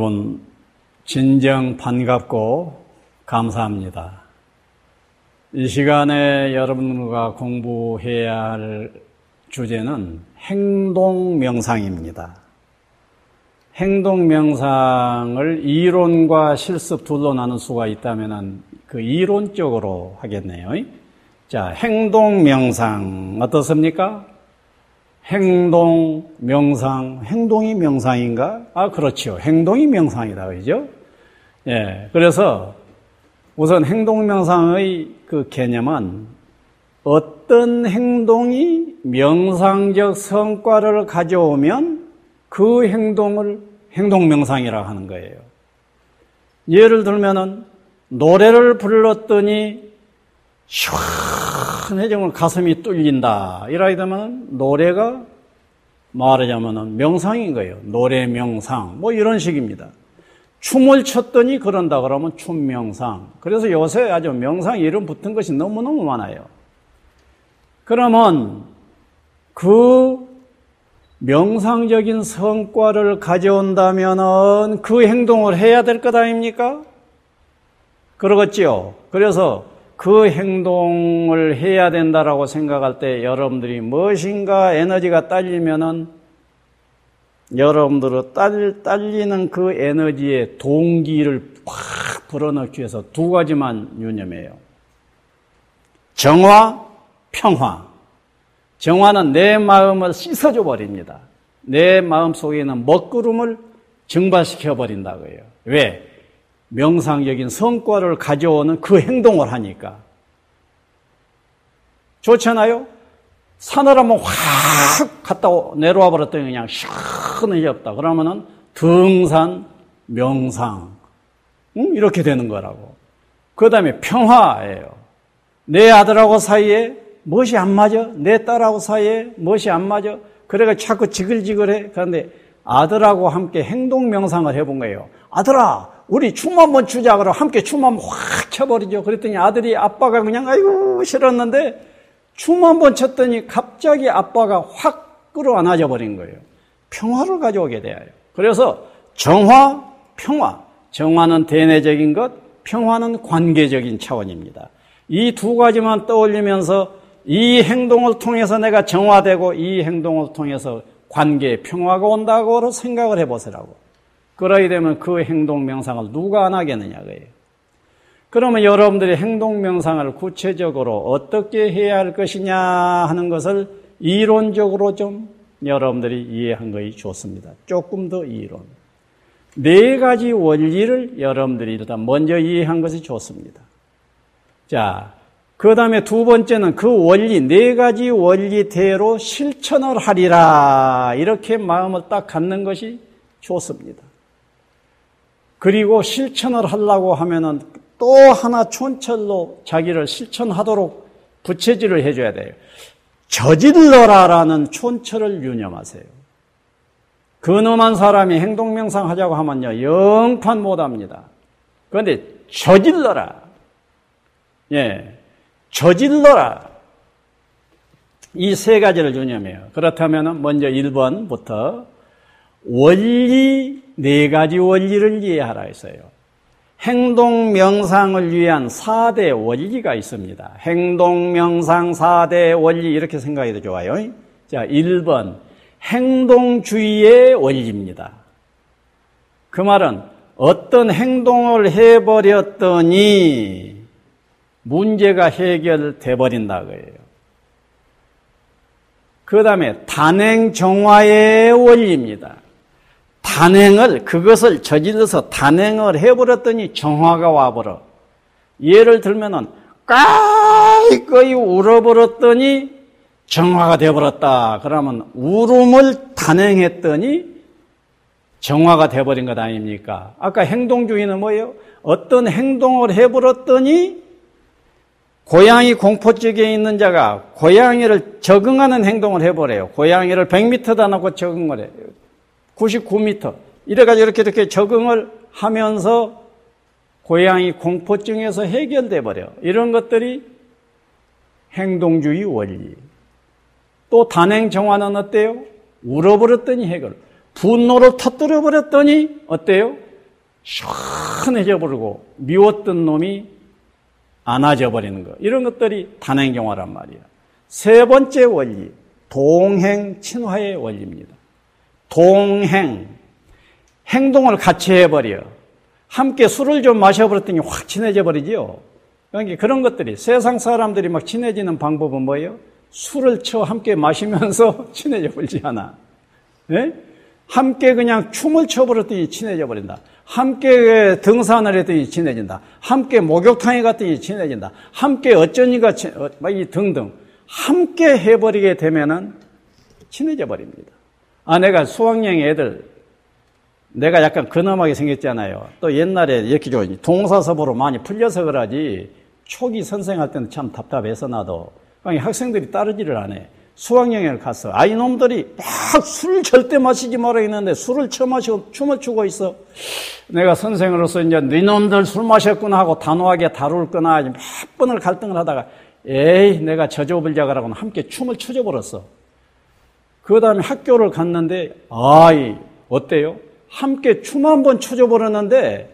여러분, 진정 반갑고 감사합니다. 이 시간에 여러분과 공부해야 할 주제는 행동 명상입니다. 행동 명상을 이론과 실습 둘로 나눌 수가 있다면 그 이론적으로 하겠네요. 자, 행동 명상 어떻습니까? 행동, 명상, 행동이 명상인가? 아, 그렇죠. 행동이 명상이다. 그죠? 예. 그래서 우선 행동 명상의 그 개념은 어떤 행동이 명상적 성과를 가져오면 그 행동을 행동 명상이라고 하는 거예요. 예를 들면은 노래를 불렀더니 해지면 가슴이 뚫린다. 이러게 되면 노래가 말하자면 명상인 거예요. 노래 명상. 뭐 이런 식입니다. 춤을 췄더니 그런다 그러면 춤 명상. 그래서 요새 아주 명상 이름 붙은 것이 너무너무 많아요. 그러면 그 명상적인 성과를 가져온다면 그 행동을 해야 될 것 아닙니까? 그러겠지요. 그래서 그 행동을 해야 된다라고 생각할 때 여러분들이 무엇인가 에너지가 딸리면은 여러분들은 딸, 딸리는 그 에너지의 동기를 확 불어넣기 위해서 두 가지만 유념해요. 정화, 평화. 정화는 내 마음을 씻어줘 버립니다. 내 마음 속에 있는 먹구름을 증발시켜 버린다고요. 왜? 명상적인 성과를 가져오는 그 행동을 하니까. 좋잖아요? 산을 한번 확 갔다 내려와 버렸더니 그냥 시원해졌다. 그러면은 등산, 명상, 응? 이렇게 되는 거라고. 그 다음에 평화예요. 내 아들하고 사이에 무엇이 안 맞아? 내 딸하고 사이에 무엇이 안 맞아? 그래가 자꾸 지글지글해. 그런데 아들하고 함께 행동 명상을 해본 거예요. 아들아, 우리 춤 한번 추자. 그러 함께 춤 한번 확 춰버리죠. 그랬더니 아들이 아빠가 그냥 아이고 싫었는데 춤 한번 췄더니 갑자기 아빠가 확 끌어안아져 버린 거예요. 평화를 가져오게 돼요. 그래서 정화, 평화. 정화는 대내적인 것, 평화는 관계적인 차원입니다. 이 두 가지만 떠올리면서 이 행동을 통해서 내가 정화되고 이 행동을 통해서 관계에 평화가 온다고 생각을 해보세라고. 그러게 되면 그 행동 명상을 누가 안 하겠느냐 고해요 그러면 여러분들이 행동 명상을 구체적으로 어떻게 해야 할 것이냐 하는 것을 이론적으로 좀 여러분들이 이해한 것이 좋습니다. 조금 더 이론. 네 가지 원리를 여러분들이 일단 먼저 이해한 것이 좋습니다. 자, 그 다음에 두 번째는 그 원리, 네 가지 원리대로 실천을 하리라. 이렇게 마음을 딱 갖는 것이 좋습니다. 그리고 실천을 하려고 하면은 또 하나 촌철로 자기를 실천하도록 부채질을 해줘야 돼요. 저질러라라는 촌철을 유념하세요. 근엄한 사람이 행동명상 하자고 하면요, 영판 못 합니다. 그런데 저질러라. 예, 저질러라. 이 세 가지를 유념해요. 그렇다면 먼저 1번부터 원리 네 가지 원리를 이해하라 했어요. 행동 명상을 위한 4대 원리가 있습니다. 행동 명상 4대 원리 이렇게 생각해도 좋아요. 자, 1번 행동주의의 원리입니다. 그 말은 어떤 행동을 해버렸더니 문제가 해결돼 버린다 고해요그 다음에 단행 정화의 원리입니다. 단행을 그것을 저질러서 단행을 해버렸더니 정화가 와버려. 예를 들면은 까이거이 울어버렸더니 정화가 되어버렸다. 그러면 울음을 단행했더니 정화가 되어버린 것 아닙니까? 아까 행동주의는 뭐예요? 어떤 행동을 해버렸더니 고양이 공포증에 있는 자가 고양이를 적응하는 행동을 해버려요. 고양이를 100m다 놓고 적응을 해요. 99m. 이래가지고 이렇게 이렇게 적응을 하면서 고양이 공포증에서 해결돼 버려. 이런 것들이 행동주의 원리. 또 단행 정화는 어때요? 울어버렸더니 해결. 분노를 터뜨려 버렸더니 어때요? 시원해져 버리고 미웠던 놈이 안아져 버리는 거. 이런 것들이 단행 경화란 말이야. 세 번째 원리, 동행 친화의 원리입니다. 동행, 행동을 같이 해버려. 함께 술을 좀 마셔버렸더니 확 친해져 버리지요. 그러니까 그런 것들이 세상 사람들이 막 친해지는 방법은 뭐예요? 술을 쳐 함께 마시면서 친해져 버리지 않아. 네? 함께 그냥 춤을 춰버렸더니 친해져 버린다. 함께 등산을 했더니 친해진다. 함께 목욕탕에 갔더니 친해진다. 함께 어쩌니가 어, 등등 함께 해버리게 되면은 친해져 버립니다. 아, 내가 수학여행 애들 내가 약간 근엄하게 생겼잖아요. 또 옛날에 이렇게 좀 동사서보로 많이 풀려서 그러지 초기 선생할 때는 참 답답해서 나도 학생들이 따르지를 않아. 수학여행을 갔어. 아, 이놈들이 막 술 절대 마시지 말아 했는데 술을 처마시고 춤을 추고 있어. 내가 선생으로서 이제 너놈들 술 마셨구나 하고 단호하게 다룰 거나 몇 번을 갈등을 하다가 에이, 내가 저조불자가라고는 함께 춤을 추져버렸어. 그 다음에 학교를 갔는데, 아이, 어때요? 함께 춤 한번 추져버렸는데,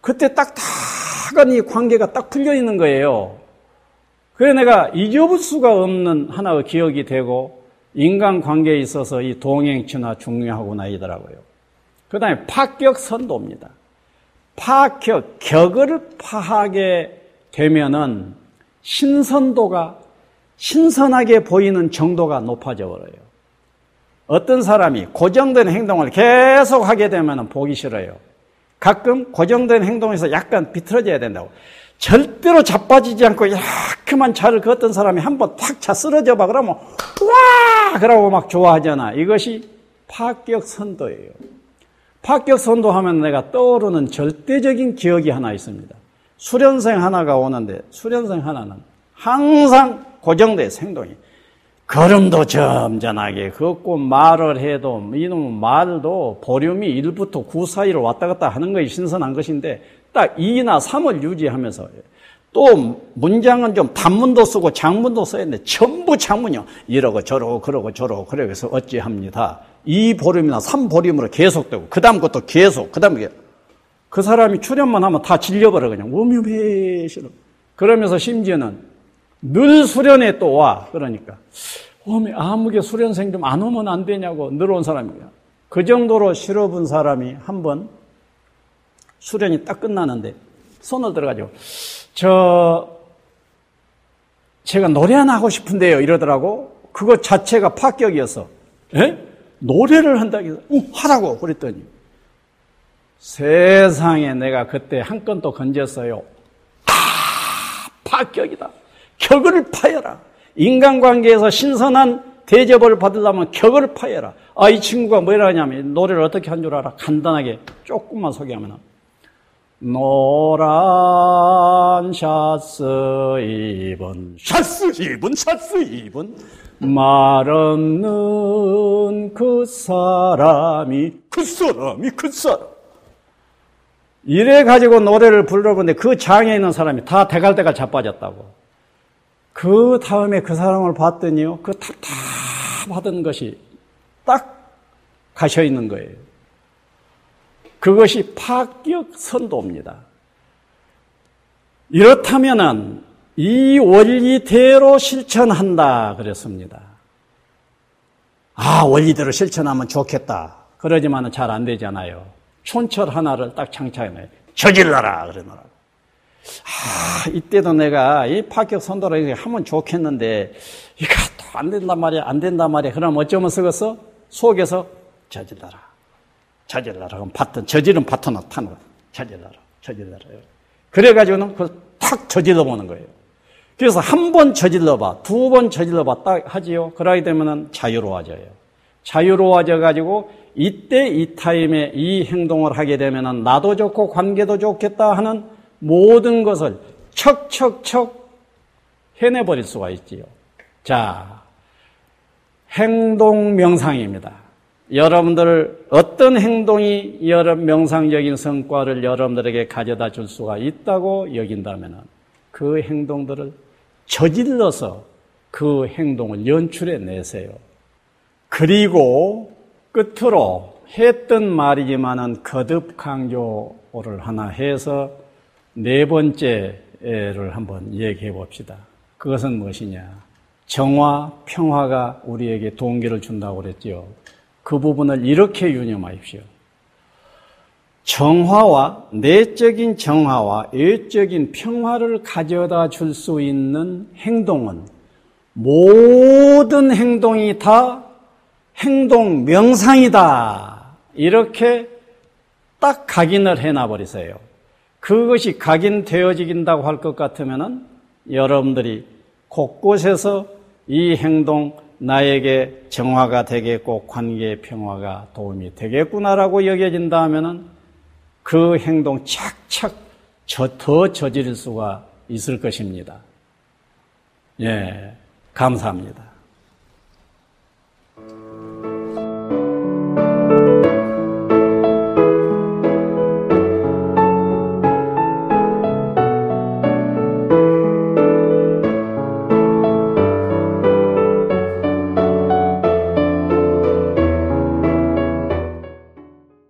그때 딱딱한 이 관계가 딱 풀려 있는 거예요. 그래 내가 잊어볼 수가 없는 하나의 기억이 되고, 인간 관계에 있어서 이 동행치나 중요하구나 이더라고요. 그 다음에 파격 선도입니다. 파격, 격을 파하게 되면은 신선도가 신선하게 보이는 정도가 높아져 버려요. 어떤 사람이 고정된 행동을 계속 하게 되면 보기 싫어요. 가끔 고정된 행동에서 약간 비틀어져야 된다고. 절대로 자빠지지 않고 이렇게만 차를 걷던 사람이 한 번 탁 차 쓰러져 봐. 그러면 와! 그러고 막 좋아하잖아. 이것이 파격 선도예요. 파격 선도 하면 내가 떠오르는 절대적인 기억이 하나 있습니다. 수련생 하나가 오는데 수련생 하나는 항상 고정된 행동이 걸음도 점잖하게 걷고 말을 해도 이놈 말도 보름이 1부터 9 사이를 왔다 갔다 하는 것이 신선한 것인데 딱 2나 3을 유지하면서 또 문장은 좀 단문도 쓰고 장문도 써야 되는데 전부 장문이요. 이러고 저러고 그러고 저러고 그래서 어찌합니다. 이 보름이나 3 보름으로 계속되고 그 다음 것도 계속 그 다음에 그 사람이 출연만 하면 다 질려버려 그냥 오묘해 싫어. 그러면서 심지어는 늘 수련에 또 와. 그러니까 어메 아무게 수련생 좀 안 오면 안 되냐고 늘 온 사람이야. 그 정도로 싫어 본 사람이 한 번 수련이 딱 끝나는데 손을 들어가지고 저 제가 노래 하나 하고 싶은데요 이러더라고. 그거 자체가 파격이었어. 에? 노래를 해서 어, 하라고 그랬더니 세상에 내가 그때 한 건 또 건졌어요. 아, 파격이다. 격을 파여라. 인간관계에서 신선한 대접을 받으려면 격을 파여라. 아, 이 친구가 뭐라 하냐면 노래를 어떻게 한 줄 알아? 간단하게 조금만 소개하면 노란 샤스 입은 샤스 입은 샤스 입은 말 없는 그 사람이 그 사람이 그 사람 이래 가지고 노래를 불러보는데 그 장에 있는 사람이 다 대굴대굴 자빠졌다고. 그 다음에 그 사람을 봤더니요, 그 답답하던 것이 딱 가셔 있는 거예요. 그것이 파격 선도입니다. 이렇다면은 이 원리대로 실천한다 그랬습니다. 아, 원리대로 실천하면 좋겠다. 그러지만은 잘 안 되잖아요. 촌철 하나를 딱 창차해놔요. 저질러라! 그러더라고. 아, 이때도 내가 이 파격 선도를 하면 좋겠는데, 이거 또 안 된단 말이야, 안 된단 말이야. 그럼 어쩌면 쓰겠어? 속에서 저질러라. 저질러라. 그럼 파트, 저질은 파트너 타는 거. 저질러라. 저질러라. 그래가지고는 그탁 저질러 보는 거예요. 그래서 한 번 저질러 봐, 두 번 저질러 봐, 딱 하지요. 그러게 되면은 자유로워져요. 자유로워져 가지고 이때 이 타임에 이 행동을 하게 되면 나도 좋고 관계도 좋겠다 하는 모든 것을 척척척 해내버릴 수가 있지요. 자, 행동 명상입니다. 여러분들 어떤 행동이 여러 명상적인 성과를 여러분들에게 가져다 줄 수가 있다고 여긴다면 그 행동들을 저질러서 그 행동을 연출해 내세요. 그리고 끝으로 했던 말이지만은 거듭 강조를 하나 해서 네 번째를 한번 얘기해 봅시다. 그것은 무엇이냐? 정화, 평화가 우리에게 동기를 준다고 그랬죠. 그 부분을 이렇게 유념하십시오. 정화와 내적인 정화와 외적인 평화를 가져다 줄 수 있는 행동은 모든 행동이 다 행동 명상이다. 이렇게 딱 각인을 해놔 버리세요. 그것이 각인되어지긴다고 할 것 같으면은 여러분들이 곳곳에서 이 행동 나에게 정화가 되겠고 관계의 평화가 도움이 되겠구나라고 여겨진다 하면은 그 행동 착착 더 저지를 수가 있을 것입니다. 예, 감사합니다.